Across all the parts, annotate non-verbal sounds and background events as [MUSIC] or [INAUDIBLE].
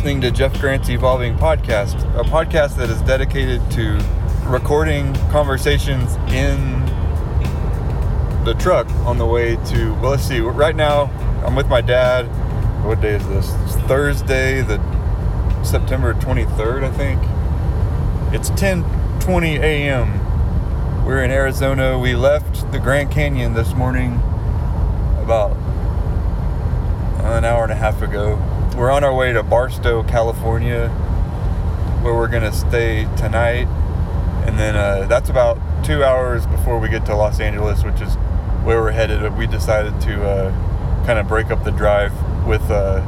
Listening to Jeff Grant's Evolving Podcast, a podcast that is dedicated to recording conversations in the truck on the way to. Well, let's see. Right now, I'm with my dad. What day is this? It's Thursday, the September 23rd, I think. It's 10:20 a.m. We're in Arizona. We left the Grand Canyon this morning about an hour and a half ago. We're on our way to Barstow, California, where we're gonna stay tonight, and then uh, that's about two hours before we get to Los Angeles, which is where we're headed. We decided to uh, kind of break up the drive with uh,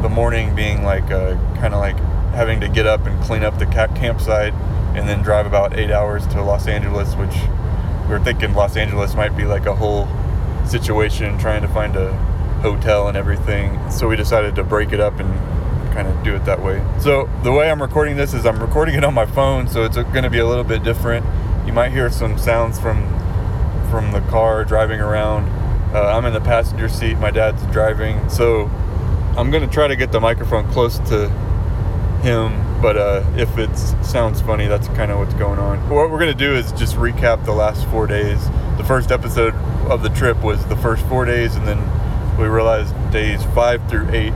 the morning being like uh, kind of like having to get up and clean up the ca- campsite, and then drive about eight hours to Los Angeles, which we're thinking Los Angeles might be like a whole situation trying to find a hotel and everything. So we decided to break it up and kind of do it that way. So the way I'm recording this is I'm recording it on my phone, so it's going to be a little bit different. You might hear some sounds from from the car driving around. Uh, I'm in the passenger seat. My dad's driving, so I'm going to try to get the microphone close to him. But uh, if it sounds funny, that's kind of what's going on. What we're going to do is just recap the last four days. The first episode of the trip was the first four days, and then we realized days five through eight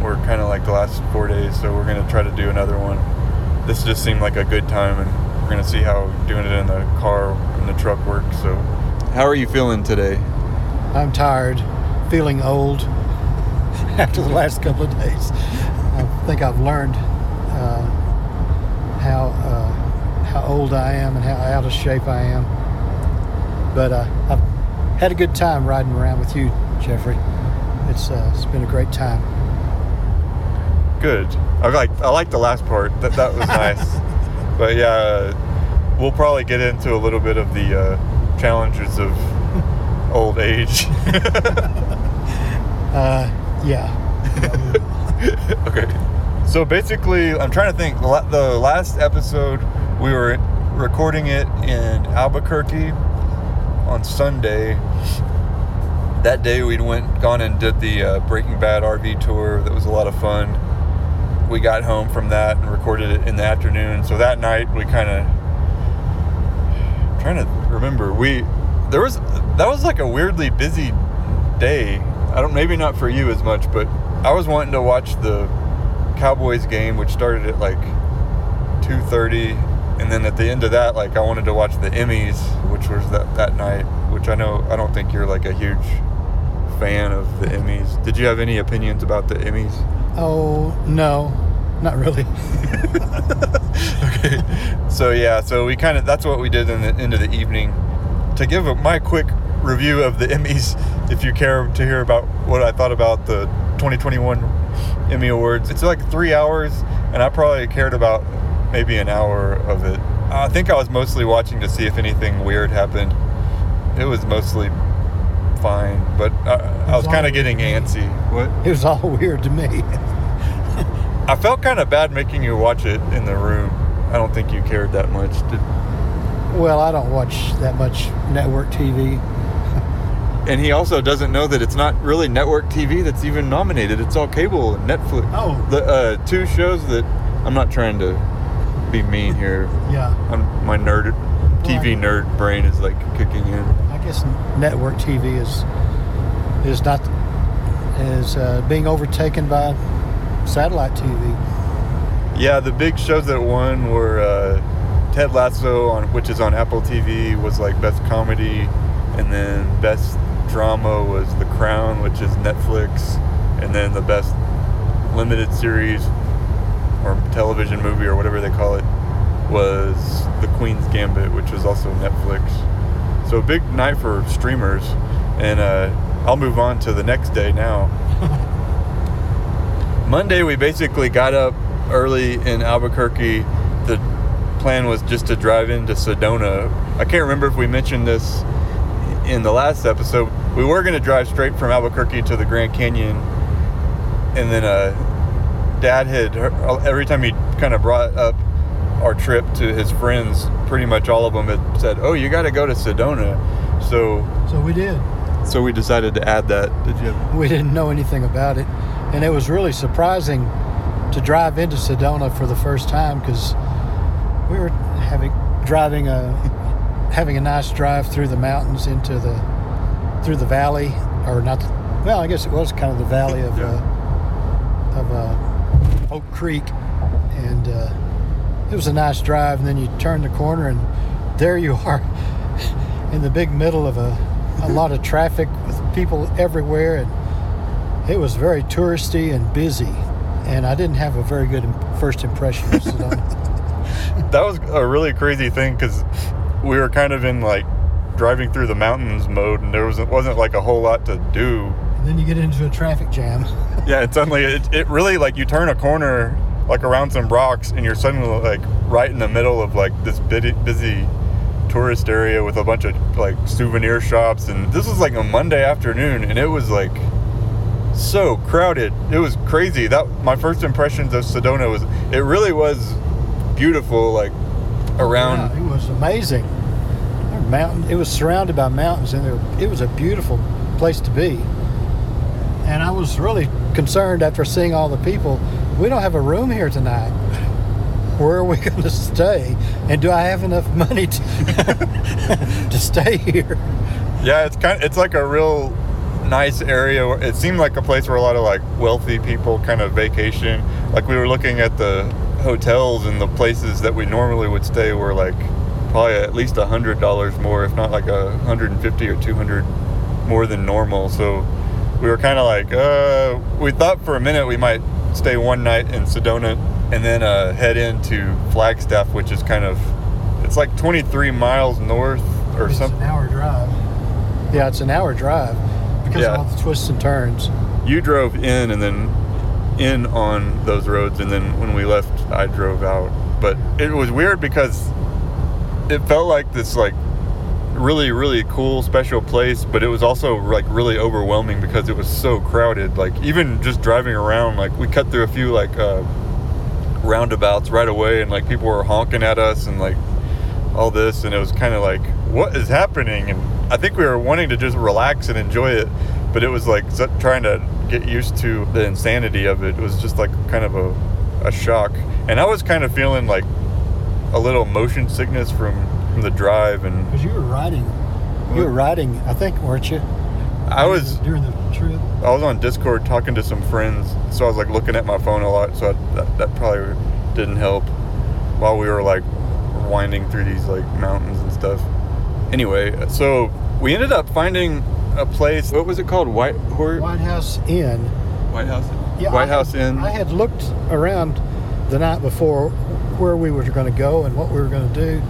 were kind of like the last four days, so we're gonna try to do another one. This just seemed like a good time, and we're gonna see how doing it in the car in the truck works. So, how are you feeling today? I'm tired, feeling old [LAUGHS] after the last couple of days. I think I've learned uh, how uh, how old I am and how out of shape I am. But uh, I've had a good time riding around with you, Jeffrey. It's uh, it's been a great time. Good. I like I like the last part. That that was nice. [LAUGHS] but yeah, we'll probably get into a little bit of the uh, challenges of old age. [LAUGHS] uh, yeah. [LAUGHS] okay. So basically, I'm trying to think. The last episode, we were recording it in Albuquerque on Sunday that day we went gone and did the uh, Breaking Bad RV tour. That was a lot of fun. We got home from that and recorded it in the afternoon. So that night we kind of trying to remember we there was that was like a weirdly busy day. I don't maybe not for you as much, but I was wanting to watch the Cowboys game, which started at like 2:30, and then at the end of that, like I wanted to watch the Emmys, which was that that night. Which I know I don't think you're like a huge fan of the Emmys. Did you have any opinions about the Emmys? Oh, no, not really. [LAUGHS] [LAUGHS] okay. So, yeah, so we kind of, that's what we did in the end of the evening. To give a, my quick review of the Emmys, if you care to hear about what I thought about the 2021 Emmy Awards, it's like three hours, and I probably cared about maybe an hour of it. I think I was mostly watching to see if anything weird happened. It was mostly fine, but I, I was kind of getting antsy. What? It was all [LAUGHS] weird to me. I felt kind of bad making you watch it in the room. I don't think you cared that much. Did... Well, I don't watch that much network TV. [LAUGHS] and he also doesn't know that it's not really network TV that's even nominated. It's all cable and Netflix. Oh. The uh, two shows that I'm not trying to be mean here. [LAUGHS] Yeah. I'm, my nerd TV nerd brain is like kicking in. I guess network TV is is not is uh, being overtaken by satellite TV. Yeah, the big shows that won were uh, Ted Lasso on which is on Apple TV was like best comedy, and then best drama was The Crown, which is Netflix, and then the best limited series or television movie or whatever they call it was The Queen's Gambit, which was also Netflix. So big night for streamers, and uh, I'll move on to the next day now. [LAUGHS] Monday, we basically got up early in Albuquerque. The plan was just to drive into Sedona. I can't remember if we mentioned this in the last episode. We were going to drive straight from Albuquerque to the Grand Canyon, and then uh, Dad had every time he kind of brought up our trip to his friends, pretty much all of them had said, "Oh, you got to go to Sedona." So, so we did. So we decided to add that. Did you? We didn't know anything about it. and it was really surprising to drive into Sedona for the first time because we were having driving a having a nice drive through the mountains into the through the valley, or not? Well, I guess it was kind of the valley of Yeah. uh, of uh, Oak Creek, and uh, it was a nice drive. And then you turn the corner, and there you [LAUGHS] are in the big middle of a a mm-hmm. lot of traffic with people everywhere, and it was very touristy and busy. And I didn't have a very good first impression of Sedona. [LAUGHS] that was a really crazy thing because we were kind of in like driving through the mountains mode, and there wasn't wasn't like a whole lot to do. and then you get into a traffic jam. Yeah, and suddenly it, it really like you turn a corner like around some rocks, and you're suddenly like right in the middle of like this busy, tourist area with a bunch of like souvenir shops, and this was like a Monday afternoon, and it was like so crowded. It was crazy. That my first impressions of Sedona was it really was beautiful, like around. Yeah, it was amazing. Mountain. It was surrounded by mountains, and it was a beautiful place to be. And I was really concerned after seeing all the people. We don't have a room here tonight. Where are we [LAUGHS] going to stay? And do I have enough money to, [LAUGHS] to stay here? Yeah, it's kind. Of, it's like a real nice area. It seemed like a place where a lot of like wealthy people kind of vacation. Like we were looking at the hotels and the places that we normally would stay were like probably at least a hundred dollars more, if not like a hundred and fifty or two hundred more than normal. So we were kind of like, uh, we thought for a minute we might stay one night in Sedona and then uh, head into Flagstaff, which is kind of it's like 23 miles north or It's something. an hour drive. Yeah, it's an hour drive because Yeah. of all the twists and turns. you drove in and then in on those roads and then when we left i drove out but it was weird because it felt like this like really really cool special place but it was also like really overwhelming because it was so crowded. Like even just driving around like we cut through a few like uh roundabouts right away and like people were honking at us and like all this and it was kind of like what is happening? And i think we were wanting to just relax and enjoy it but it was like trying to get used to the insanity of it. It was just like kind of a, a shock. And i was kind of feeling like a little motion sickness from from the drive and Because you were riding, you were riding, I think, weren't you? i was during the trip. I was on Discord talking to some friends, so I was like looking at my phone a lot. So I, that, that probably didn't help while we were like winding through these like mountains and stuff. Anyway, so we ended up finding a place. What was it called? White White House Inn. White House. Yeah, White I- House Inn. I had looked around the night before where we were going to go and what we were going to do.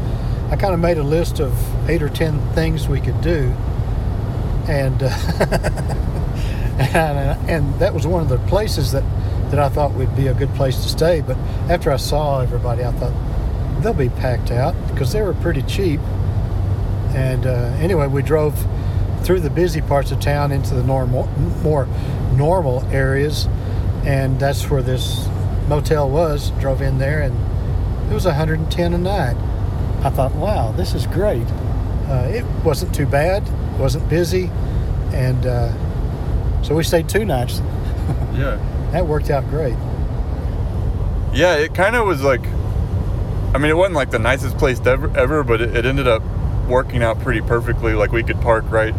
I kind of made a list of eight or ten things we could do, and uh, [LAUGHS] and, and that was one of the places that that I thought would be a good place to stay. But after I saw everybody, I thought they'll be packed out because they were pretty cheap. And uh, anyway, we drove through the busy parts of town into the normal, more normal areas, and that's where this motel was. Drove in there, and it was 110 a night. I thought, wow, this is great. Uh, it wasn't too bad, wasn't busy, and uh, so we stayed two nights. [LAUGHS] yeah. That worked out great. Yeah, it kind of was like. I mean, it wasn't like the nicest place ever, ever but it, it ended up working out pretty perfectly. Like we could park right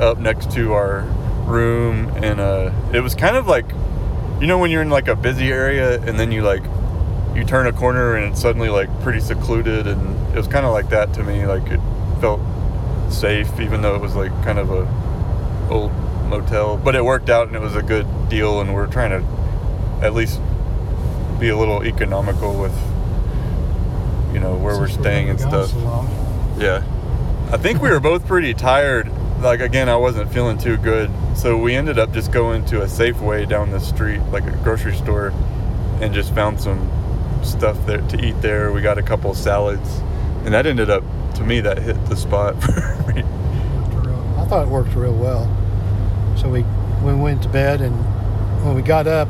up next to our room, and uh, it was kind of like, you know, when you're in like a busy area, and then you like, you turn a corner, and it's suddenly like pretty secluded, and it was kind of like that to me. Like it felt safe, even though it was like kind of a old motel, but it worked out, and it was a good deal, and we're trying to at least be a little economical with you know where we're staying and stuff. so. Yeah. I think we were both pretty tired. Like again, I wasn't feeling too good. So we ended up just going to a Safeway down the street, like a grocery store, and just found some stuff there to eat there. We got a couple salads. And that ended up to me that hit the spot [LAUGHS] for me. I thought it worked real well. So we we went to bed, and when we got up,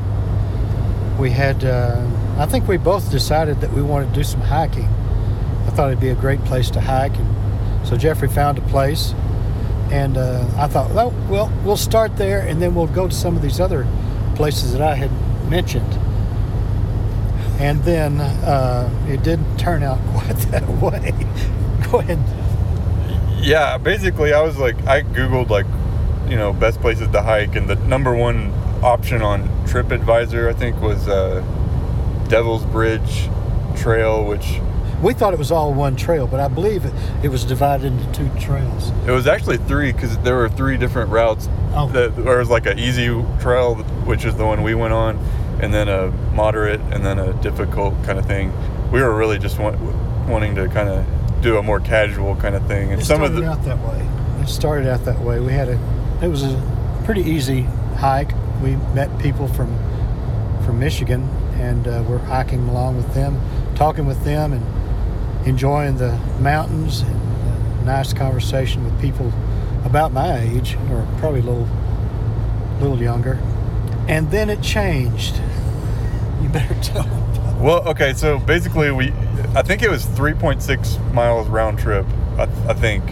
we had. Uh, I think we both decided that we wanted to do some hiking. I thought it'd be a great place to hike, and so Jeffrey found a place, and uh, I thought, well, well, we'll start there, and then we'll go to some of these other places that I had mentioned. And then uh, it didn't turn out [LAUGHS] quite that way. Go ahead. Yeah, basically, I was like, I googled like, you know, best places to hike, and the number one option on TripAdvisor, I think, was uh, Devil's Bridge Trail, which We thought it was all one trail, but I believe it, it was divided into two trails. it was actually three because there were three different routes. Oh. That there was like an easy trail, which is the one we went on, and then a moderate, and then a difficult kind of thing. We were really just want, wanting to kind of do a more casual kind of thing, and It some of started the out that way. It started out that way. We had a, it was a pretty easy hike. We met people from from Michigan, and uh, we're hiking along with them, talking with them, and enjoying the mountains. And uh, nice conversation with people about my age, or probably a little little younger. And then it changed. You better [LAUGHS] tell them. Well, okay, so basically we, I think it was 3.6 miles round trip, I, I think,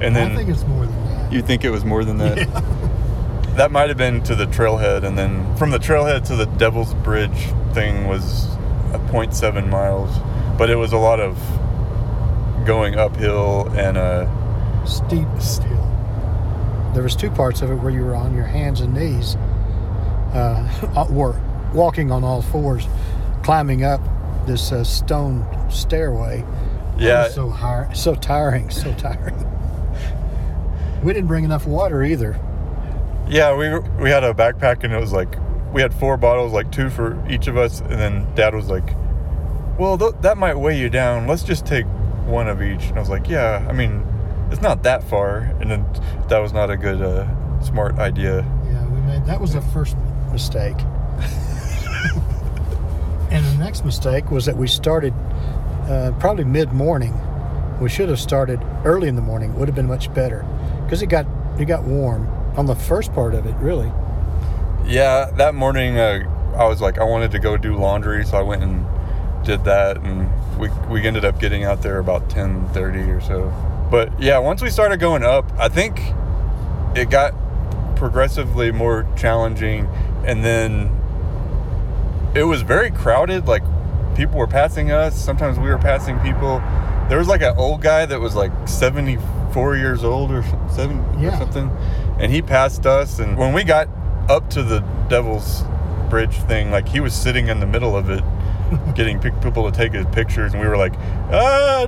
and then I think it's more than that. you think it was more than that. [LAUGHS] That might have been to the trailhead, and then from the trailhead to the Devil's Bridge thing was a 0.7 miles, but it was a lot of going uphill and a steep hill. There was two parts of it where you were on your hands and knees, uh, [LAUGHS] were walking on all fours, climbing up this uh, stone stairway. Yeah, so hard, so tiring, so tiring. We didn't bring enough water either. yeah, we were- we had a backpack, and it was like we had four bottles, like two for each of us, and then Dad was like, "Well, th- that might weigh you down. Let's just take one of each." And I was like, "Yeah, I mean, it's not that far," and then that was not a good, uh, smart idea. Yeah, we made that was the first mistake. And the next mistake was that we started uh, probably mid morning. We should have started early in the morning. Would have been much better because it got it got warm on the first part of it. Really, Yeah, that morning uh, I was like, I wanted to go do laundry, so I went and did that, and we we ended up getting out there about ten thirty or so. But yeah, once we started going up, I think it got progressively more challenging, and then it was very crowded. Like people were passing us. Sometimes we were passing people. There was like an old guy that was like seventy four years old or seven Yeah. or something, and he passed us. And when we got up to the Devil's Bridge thing, like he was sitting in the middle of it, [LAUGHS] getting people to take his pictures, and we were like, ah,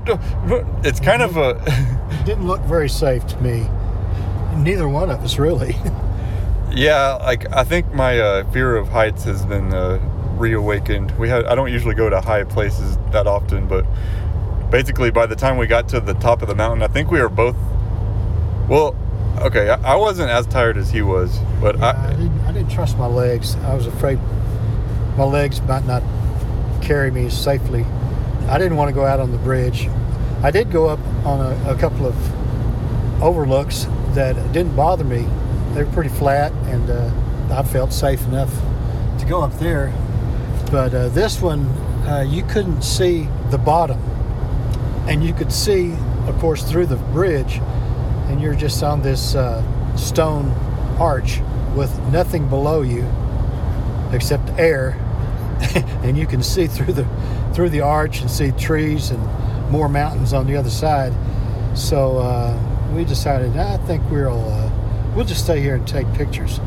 it's kind of a. it [LAUGHS] didn't look very safe to me. Neither one of us really. [LAUGHS] Yeah, like I think my uh, fear of heights has been uh, reawakened. We had I don't usually go to high places that often, but basically by the time we got to the top of the mountain, I think we were both. Well, okay, I, I wasn't as tired as he was, but Yeah, I, I, didn't, I didn't trust my legs. I was afraid my legs might not carry me safely. I didn't want to go out on the bridge. I did go up on a, a couple of overlooks that didn't bother me. They were pretty flat, and uh, I felt safe enough to go up there. But uh, this one, uh, you couldn't see the bottom, and you could see, of course, through the bridge, and you're just on this uh, stone arch with nothing below you except air, [LAUGHS] and you can see through the through the arch and see trees and more mountains on the other side. So uh, we decided, I think we'll uh, we'll just stay here and take pictures.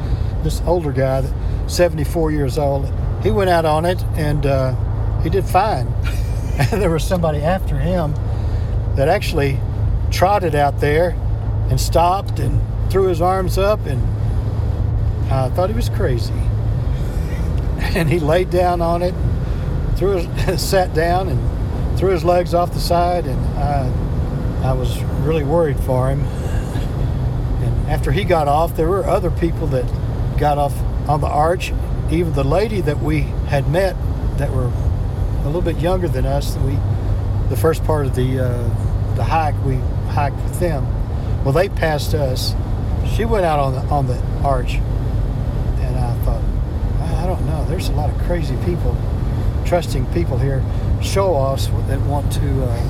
This older guy, 74 years old, he went out on it and uh, he did fine. and [LAUGHS] there was somebody after him that actually trotted out there and stopped and threw his arms up and I thought he was crazy. [LAUGHS] And he laid down on it, threw his, [LAUGHS] sat down and threw his legs off the side and I, I was really worried for him. And after he got off, there were other people that got off on the arch. Even the lady that we had met that were a little bit younger than us, we the first part of the uh, the hike we hiked with them. Well, they passed us. She went out on the on the arch, and I thought, I don't know. There's a lot of crazy people, trusting people here, show offs that want to uh,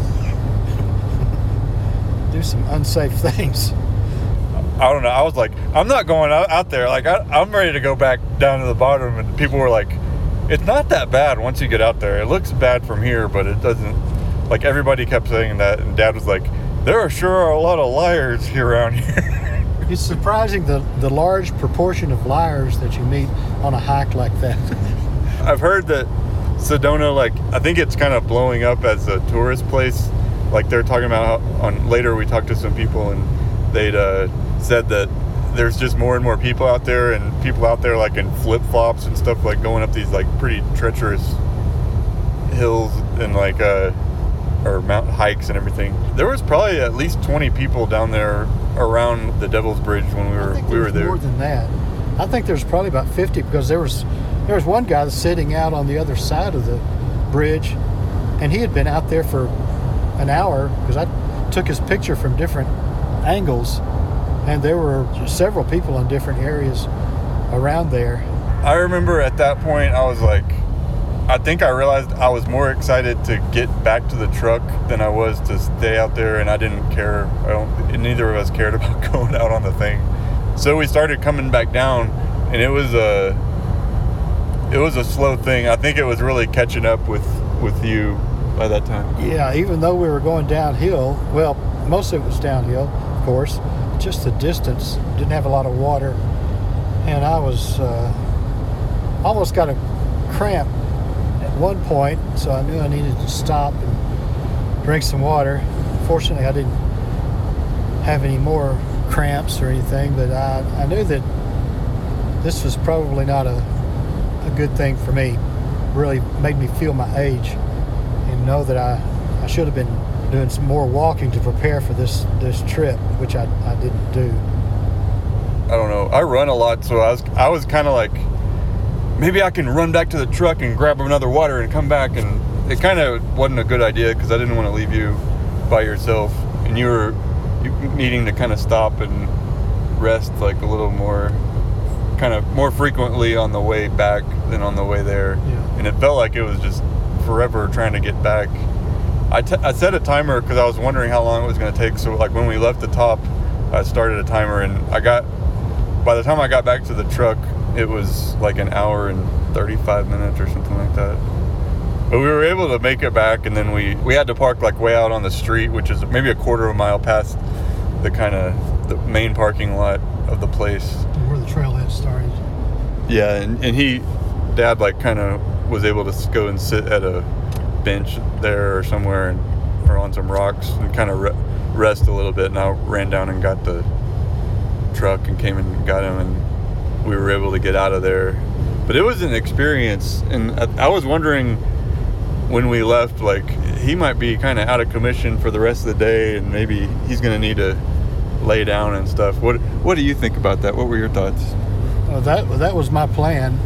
[LAUGHS] do some unsafe [LAUGHS] things. I don't know. I was like, I'm not going out, out there. Like, I, I'm ready to go back down to the bottom. And people were like, it's not that bad once you get out there. It looks bad from here, but it doesn't. Like, everybody kept saying that. And dad was like, there are sure are a lot of liars [LAUGHS] here around here. It's surprising the, the large proportion of liars that you meet on a hike like that. [LAUGHS] I've heard that Sedona, like, I think it's kind of blowing up as a tourist place. Like, they're talking about how, on later we talked to some people and they'd uh, said that there's just more and more people out there and people out there like in flip flops and stuff, like going up these like pretty treacherous hills and like uh, or mountain hikes and everything. There was probably at least 20 people down there around the Devil's Bridge when we were we were there. more than that. I think there's probably about 50 because there was there was one guy sitting out on the other side of the bridge, and he had been out there for an hour because I took his picture from different angles, and there were several people in different areas around there. I remember at that point I was like I think I realized I was more excited to get back to the truck than I was to stay out there and I didn't care. I don't neither of us cared [LAUGHS] about going out on the thing. So we started coming back down and it was a it was a slow thing. I think it was really catching up with with you by that time. Yeah, even though we were going downhill, well, most of it was downhill, of course. Just the distance didn't have a lot of water, and I was uh, almost got a cramp at one point, so I knew I needed to stop and drink some water. Fortunately, I didn't have any more cramps or anything, but I, I knew that this was probably not a, a good thing for me. Really made me feel my age and know that I, I should have been doing some more walking to prepare for this this trip, which I, I didn't do. I don't know. I run a lot, so I was I was kind of like, maybe I can run back to the truck and grab another water and come back. And it kind of wasn't a good idea because I didn't want to leave you by yourself, and you were needing to kind of stop and rest like a little more, kind of more frequently on the way back than on the way there. Yeah. And it felt like it was just forever trying to get back. I, t- I set a timer because I was wondering how long it was going to take. So like when we left the top, I started a timer and I got by the time I got back to the truck, it was like an hour and 35 minutes or something like that. But we were able to make it back, and then we we had to park like way out on the street, which is maybe a quarter of a mile past the kind of the main parking lot of the place. Where the trailhead started. Yeah, and, and he, dad, like kind of was able to go and sit at a bench there or somewhere and or on some rocks and kind of re- rest a little bit. And I ran down and got the truck and came and got him, and we were able to get out of there. But it was an experience, and I, I was wondering when we left, like he might be kind of out of commission for the rest of the day, and maybe he's gonna need to lay down and stuff. What What do you think about that? What were your thoughts? Well, that that was my plan.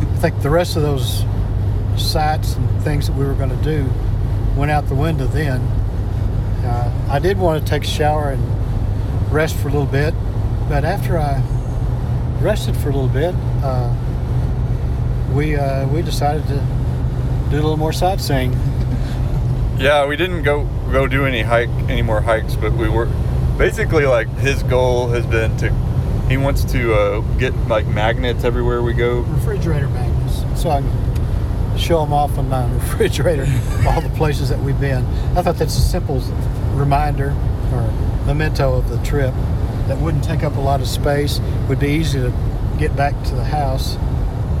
I think the rest of those sites and things that we were going to do went out the window then. Uh, I did want to take a shower and rest for a little bit, but after I rested for a little bit, uh, we uh, we decided to do a little more sightseeing. [LAUGHS] Yeah, we didn't go go do any hike any more hikes, but we were basically like his goal has been to he wants to uh, get like magnets everywhere we go. refrigerator magnets so I can show them off on my [LAUGHS] refrigerator all the places that we've been. I thought that's a simple reminder or memento of the trip that wouldn't take up a lot of space, would be easy to get back to the house.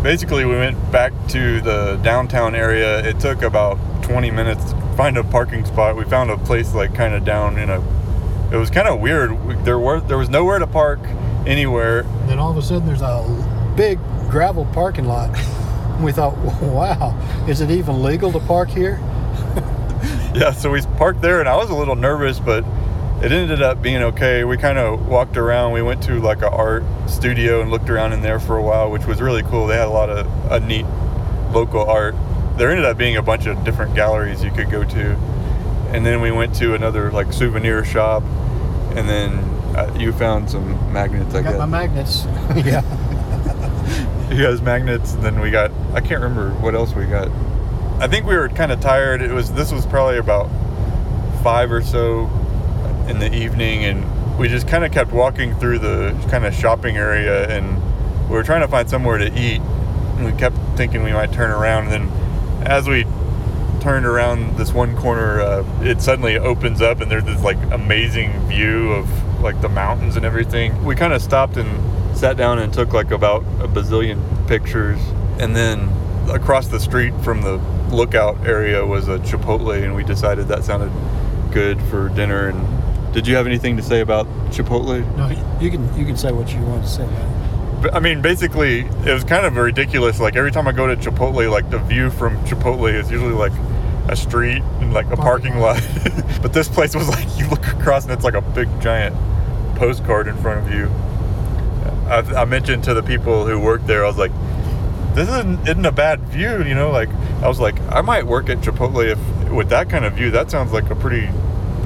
Basically, we went back to the downtown area. It took about 20 minutes to find a parking spot. We found a place like kind of down in a. It was kind of weird. There were there was nowhere to park anywhere. Then all of a sudden there's a big gravel parking lot. [LAUGHS] And we thought, [LAUGHS] wow, is it even legal to park here? [LAUGHS] Yeah, so we parked there, and I was a little nervous, but it ended up being okay. We kind of walked around. We went to like an art studio and looked around in there for a while, which was really cool. They had a lot of a neat local art. There ended up being a bunch of different galleries you could go to, and then we went to another like souvenir shop, and then uh, you found some magnets. I Got guess my magnets. [LAUGHS] yeah. [LAUGHS] you guys magnets and then we got i can't remember what else we got. I think we were kind of tired. It was this was probably about five or so in the evening and we just kind of kept walking through the kind of shopping area and we were trying to find somewhere to eat. And we kept thinking we might turn around and then as we turned around this one corner uh, it suddenly opens up and there's this like amazing view of like the mountains and everything. We kind of stopped and sat down and took like about a bazillion pictures and then across the street from the lookout area was a chipotle and we decided that sounded good for dinner and did you have anything to say about chipotle No, you can you can say what you want to say. About it. But, I mean, basically, it was kind of ridiculous. Like every time I go to Chipotle, like the view from Chipotle is usually like a street and like a parking, Parking lot. [LAUGHS] but this place was like you look across and it's like a big giant postcard in front of you. I, I mentioned to the people who worked there, I was like, "This isn't, isn't a bad view," you know. Like I was like, I might work at Chipotle if with that kind of view. That sounds like a pretty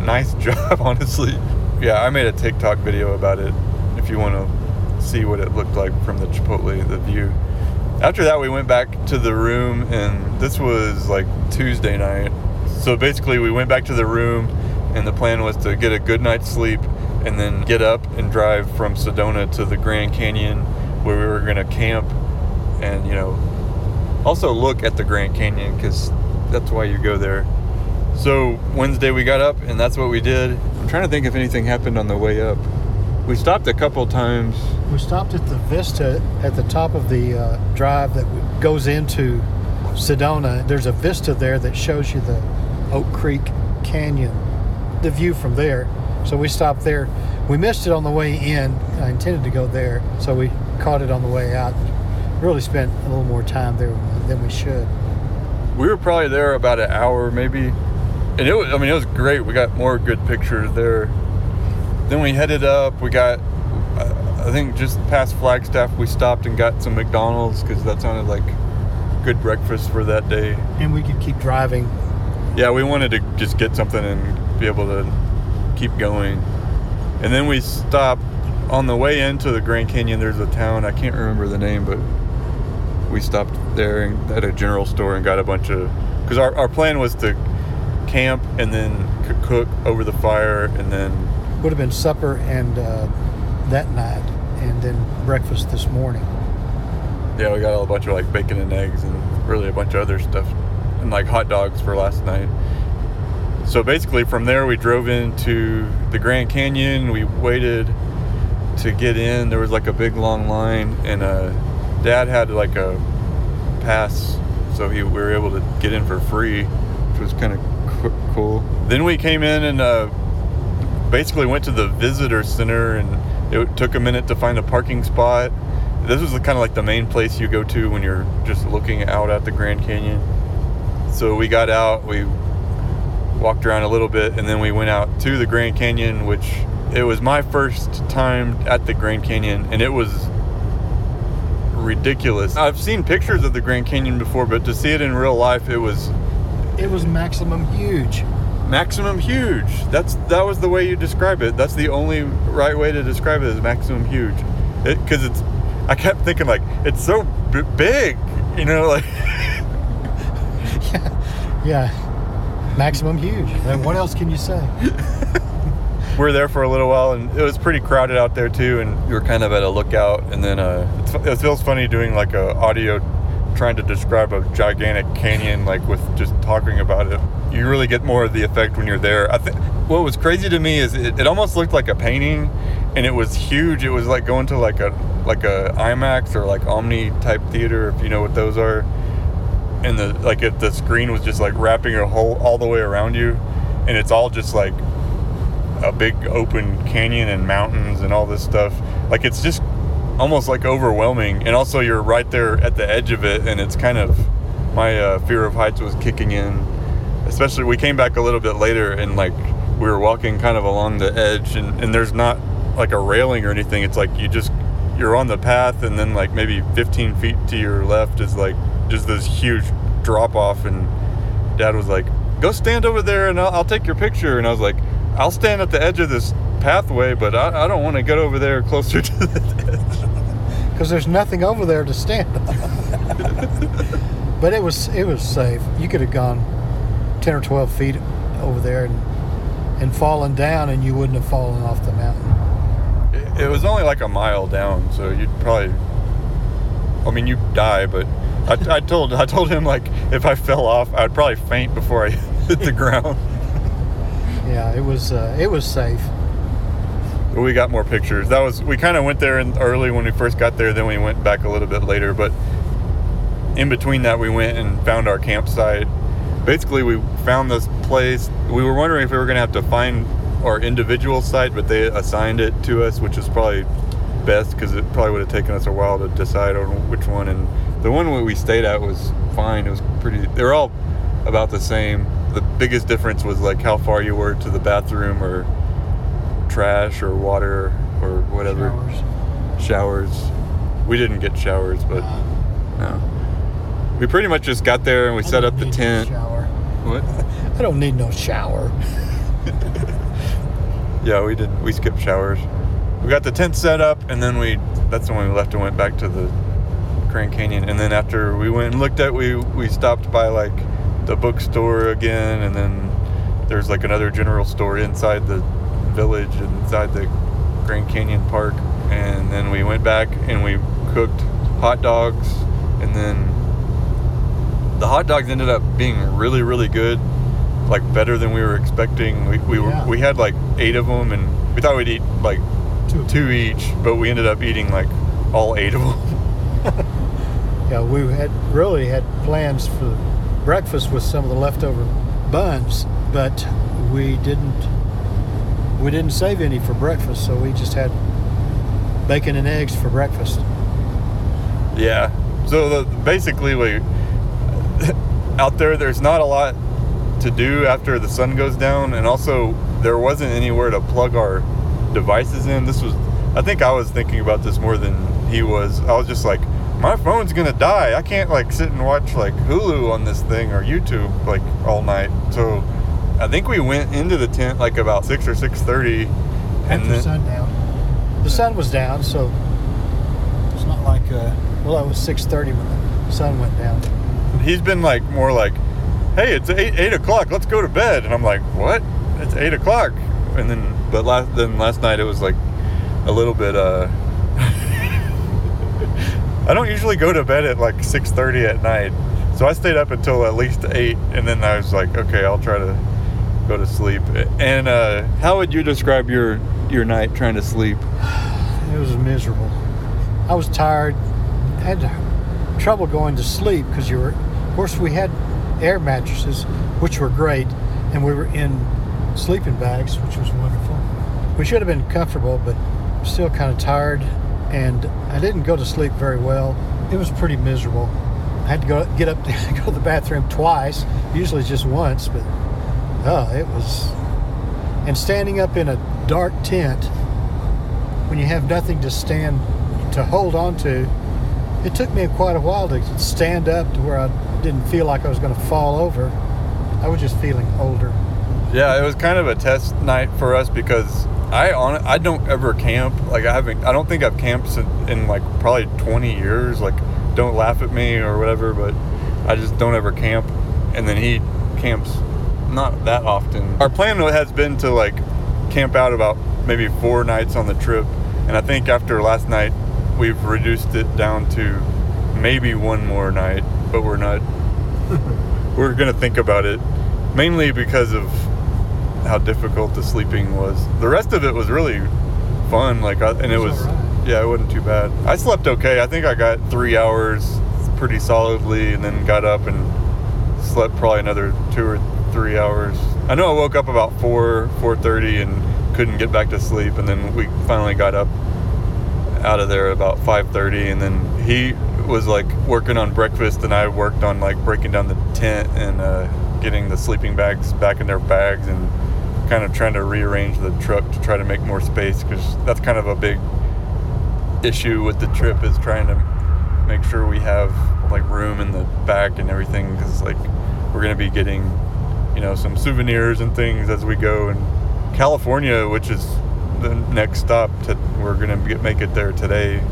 nice [LAUGHS] job, honestly. Yeah, I made a TikTok video about it. If you want to see what it looked like from the Chipotle, the view. After that, we went back to the room, and this was like Tuesday night. So basically, we went back to the room, and the plan was to get a good night's sleep and then get up and drive from Sedona to the Grand Canyon where we were going to camp and, you know, also look at the Grand Canyon because that's why you go there. So Wednesday we got up and that's what we did. I'm trying to think if anything happened on the way up. We stopped a couple times. We stopped at the Vista at the top of the uh, drive that goes into Sedona. There's a Vista there that shows you the Oak Creek Canyon, the view from there. So we stopped there. We missed it on the way in. I intended to go there, so we caught it on the way out. Really spent a little more time there than we should. We were probably there about an hour maybe. And it was I mean it was great. We got more good pictures there. Then we headed up. We got I think just past Flagstaff we stopped and got some McDonald's cuz that sounded like good breakfast for that day. And we could keep driving. Yeah, we wanted to just get something and be able to keep going. And then we stopped on the way into the Grand Canyon. There's a town I can't remember the name, but we stopped there and at a general store and got a bunch of because our, our plan was to camp and then cook over the fire and then Would have been supper and uh, that night, and then breakfast this morning. yeah we got a bunch of like bacon and eggs and really a bunch of other stuff and like hot dogs for last night so basically from there we drove into the grand canyon. We waited to get in. There was like a big long line and uh dad had like a pass so he we were able to get in for free which was kind of co- cool. Then we came in and uh basically went to the visitor center and it took a minute to find a parking spot. This was kind of like the main place you go to when you're just looking out at the grand canyon. So we got out we walked around a little bit and then we went out to the grand canyon which it was my first time at the grand canyon and it was ridiculous. I've seen pictures of the grand canyon before but to see it in real life it was It was maximum huge. maximum huge. That's that was the way you describe it. That's the only right way to describe it is maximum huge. Because it's i kept thinking like it's so b- big you know like [LAUGHS] Yeah, maximum huge. And what else can you say? we [LAUGHS] were there for a little while and it was pretty crowded out there too and we were kind of at a lookout and then uh it feels funny doing like a audio trying to describe a gigantic canyon like with just talking about it you really get more of the effect when you're there i think what was crazy to me is it, it almost looked like a painting and it was huge it was like going to like a like a imax or like omni type theater if you know what those are and the like it, the screen was just like wrapping a whole all the way around you and it's all just like a big open canyon and mountains and all this stuff. Like it's just almost like overwhelming. And also you're right there at the edge of it and it's kind of my uh, fear of heights was kicking in. Especially we came back a little bit later and like we were walking kind of along the edge and, and there's not like a railing or anything. It's like you just you're on the path and then like maybe 15 feet to your left is like just this huge drop off and dad was like go stand over there and I'll, I'll take your picture and i was like i'll stand at the edge of this pathway but i, I don't want to get over there closer [LAUGHS] to the edge Because there's nothing over there to stand on. [LAUGHS] but it was it was safe. You could have gone ten or twelve feet over there and and fallen down, and you wouldn't have fallen off the mountain. it was only like a mile down, so you'd probably. I mean, you'd die, but I, I told I told him like if I fell off, I'd probably faint before I [LAUGHS] hit the ground. Yeah, it was uh, it was safe. We got more pictures. That was we kind of went there in early when we first got there. Then we went back a little bit later, but in between that, we went and found our campsite. Basically, we found this place. We were wondering if we were going to have to find our individual site, but they assigned it to us, which is probably best because it probably would have taken us a while to decide on which one. And the one we stayed at was fine. It was pretty. They were all about the same. The biggest difference was like how far you were to the bathroom or trash or water or whatever. Showers. Showers. We didn't get showers, but uh-huh. no. We pretty much just got there and we I set up the no tent. shower. What? [LAUGHS] I don't need no shower. [LAUGHS] Yeah, we did. We skipped showers. We got the tent set up, and then we. That's when we left and went back to the Grand Canyon. And then after we went and looked at, we we stopped by like the bookstore again, and then there's like another general store inside the village, inside the Grand Canyon Park. And then we went back and we cooked hot dogs, and then the hot dogs ended up being really really good like better than we were expecting we, we Yeah. were we had like eight of them and we thought we'd eat like Two. two each but we ended up eating like all eight of them [LAUGHS] Yeah, we had really had plans for breakfast with some of the leftover buns, but we didn't we didn't save any for breakfast, so we just had bacon and eggs for breakfast. yeah so the, basically we [LAUGHS] out there there's not a lot to do after the sun goes down and also there wasn't anywhere to plug our devices in this was i think i was thinking about this more than he was i was just like my phone's gonna die i can't like sit and watch like hulu on this thing or youtube like all night so i think we went into the tent like about 6 or 6.30 and After then sundown, the sun was down, so it's not like uh, well, it was six thirty when the sun went down. he's been like more like, "Hey, it's eight eight o'clock. Let's go to bed." And I'm like, "What? It's eight o'clock." And then, but last then last night it was like a little bit. uh [LAUGHS] I don't usually go to bed at like six thirty at night, so I stayed up until at least eight, and then I was like, "Okay, I'll try to go to sleep." And uh how would you describe your your night trying to sleep? It was miserable. I was tired. Had trouble going to sleep because you were. Of course, we had air mattresses, which were great, and we were in sleeping bags, which was wonderful. We should have been comfortable, but still kind of tired, and I didn't go to sleep very well. It was pretty miserable. I had to go get up [LAUGHS] to go to the bathroom twice, usually just once, but oh, it was. And standing up in a dark tent when you have nothing to stand to hold on to, it took me quite a while to stand up to where I didn't feel like I was going to fall over. I was just feeling older. Yeah, it was kind of a test night for us because I on I don't ever camp. Like I haven't. I don't think I've camped in, in like probably 20 years. Like, don't laugh at me or whatever, but I just don't ever camp. And then he camps not that often. Our plan has been to like camp out about maybe four nights on the trip, and I think after last night we've reduced it down to maybe one more night, but we're not. [LAUGHS] we're gonna think about it mainly because of how difficult the sleeping was. The rest of it was really fun. Like, I, and it was, alright. yeah, it wasn't too bad. I slept okay. I think I got three hours pretty solidly, and then got up and slept probably another two or three hours. I know I woke up about four, four thirty, and couldn't get back to sleep, and then we finally got up out of there about 5:30 and then he was like working on breakfast and I worked on like breaking down the tent and uh, getting the sleeping bags back in their bags and kind of trying to rearrange the truck to try to make more space because that's kind of a big issue with the trip is trying to make sure we have like room in the back and everything because like we're gonna be getting you know some souvenirs and things as we go. And California which is the next stop to we're gonna get, make it there today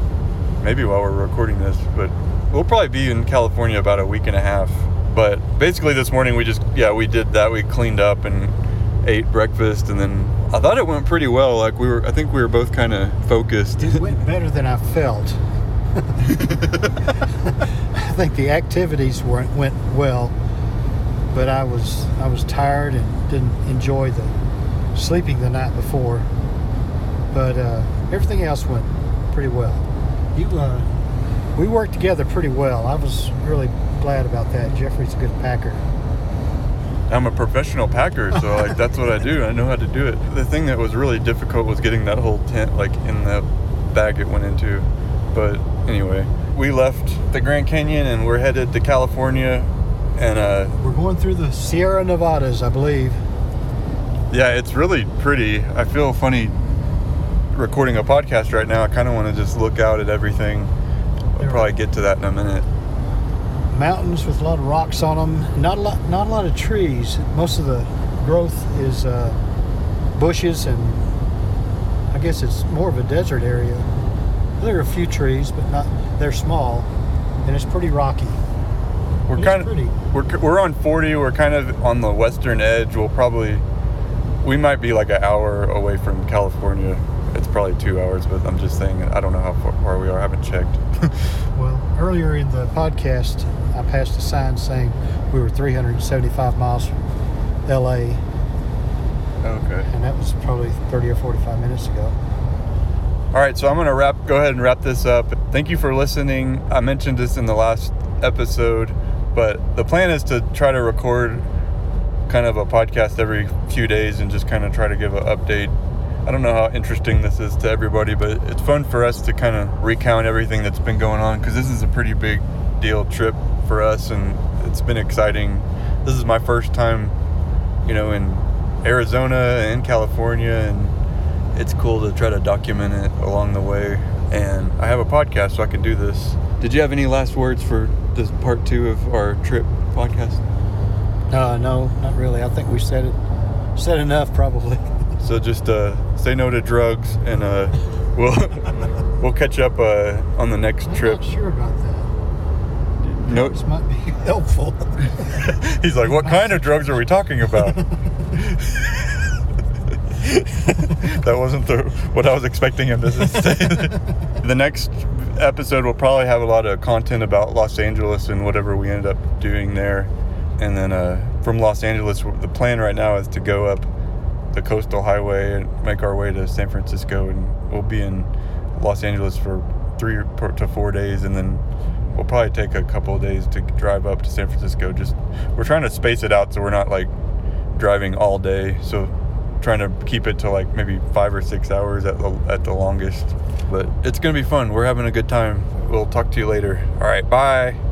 maybe while we're recording this but we'll probably be in California about a week and a half. But basically this morning we just yeah we did that. We cleaned up and ate breakfast and then I thought it went pretty well. Like we were, I think we were both kind of focused. It went better than I felt. [LAUGHS] I think the activities went went well, but I was I was tired and didn't enjoy the sleeping the night before. But uh, everything else went pretty well. You, uh, we worked together pretty well. I was really glad about that. Jeffrey's a good packer. I'm a professional packer, so like [LAUGHS] that's what I do. I know how to do it. The thing that was really difficult was getting that whole tent like in the bag it went into. But anyway, we left the Grand Canyon and we're headed to California. And uh, We're going through the Sierra Nevadas, I believe. yeah, it's really pretty. I feel funny recording a podcast right now. I kind of want to just look out at everything. I'll probably get to that in a minute. Mountains with a lot of rocks on them. Not a lot, not a lot of trees. Most of the growth is uh, bushes, and I guess it's more of a desert area. There are a few trees, but not. They're small, and it's pretty rocky. We're kind of pretty. we're we're on 40. We're kind of on the western edge. We'll probably we might be like an hour away from California. It's probably two hours, but I'm just saying I don't know how far, far we are. I haven't checked. [LAUGHS] Earlier in the podcast, I passed a sign saying we were 375 miles from L.A., okay. and that was probably 30 or 45 minutes ago. All right, so I'm gonna wrap. Go ahead and wrap this up. Thank you for listening. I mentioned this in the last episode, but the plan is to try to record kind of a podcast every few days and just kind of try to give an update. I don't know how interesting this is to everybody, but it's fun for us to kind of recount everything that's been going on because this is a pretty big deal trip for us, and it's been exciting. This is my first time, you know, in Arizona and California, and it's cool to try to document it along the way. And I have a podcast, so I can do this. Did you have any last words for this part two of our trip podcast? Uh, no, not really. I think we said it. Said enough, probably. [LAUGHS] So just uh, say no to drugs, and uh, [LAUGHS] we'll we'll catch up uh, on the next I'm trip. not sure about that. This might be [LAUGHS] helpful. [LAUGHS] he's like, what kind of drugs are we talking about? that wasn't the what I was expecting him to say. the next episode will probably have a lot of content about Los Angeles and whatever we ended up doing there. And then uh, from Los Angeles, the plan right now is to go up the coastal highway and make our way to San Francisco, and we'll be in Los Angeles for three to four days, and then we'll probably take a couple of days to drive up to San Francisco. Just we're trying to space it out so we're not like driving all day. So trying to keep it to like maybe five or six hours at the at the longest. But it's gonna be fun. We're having a good time. We'll talk to you later. All right, bye.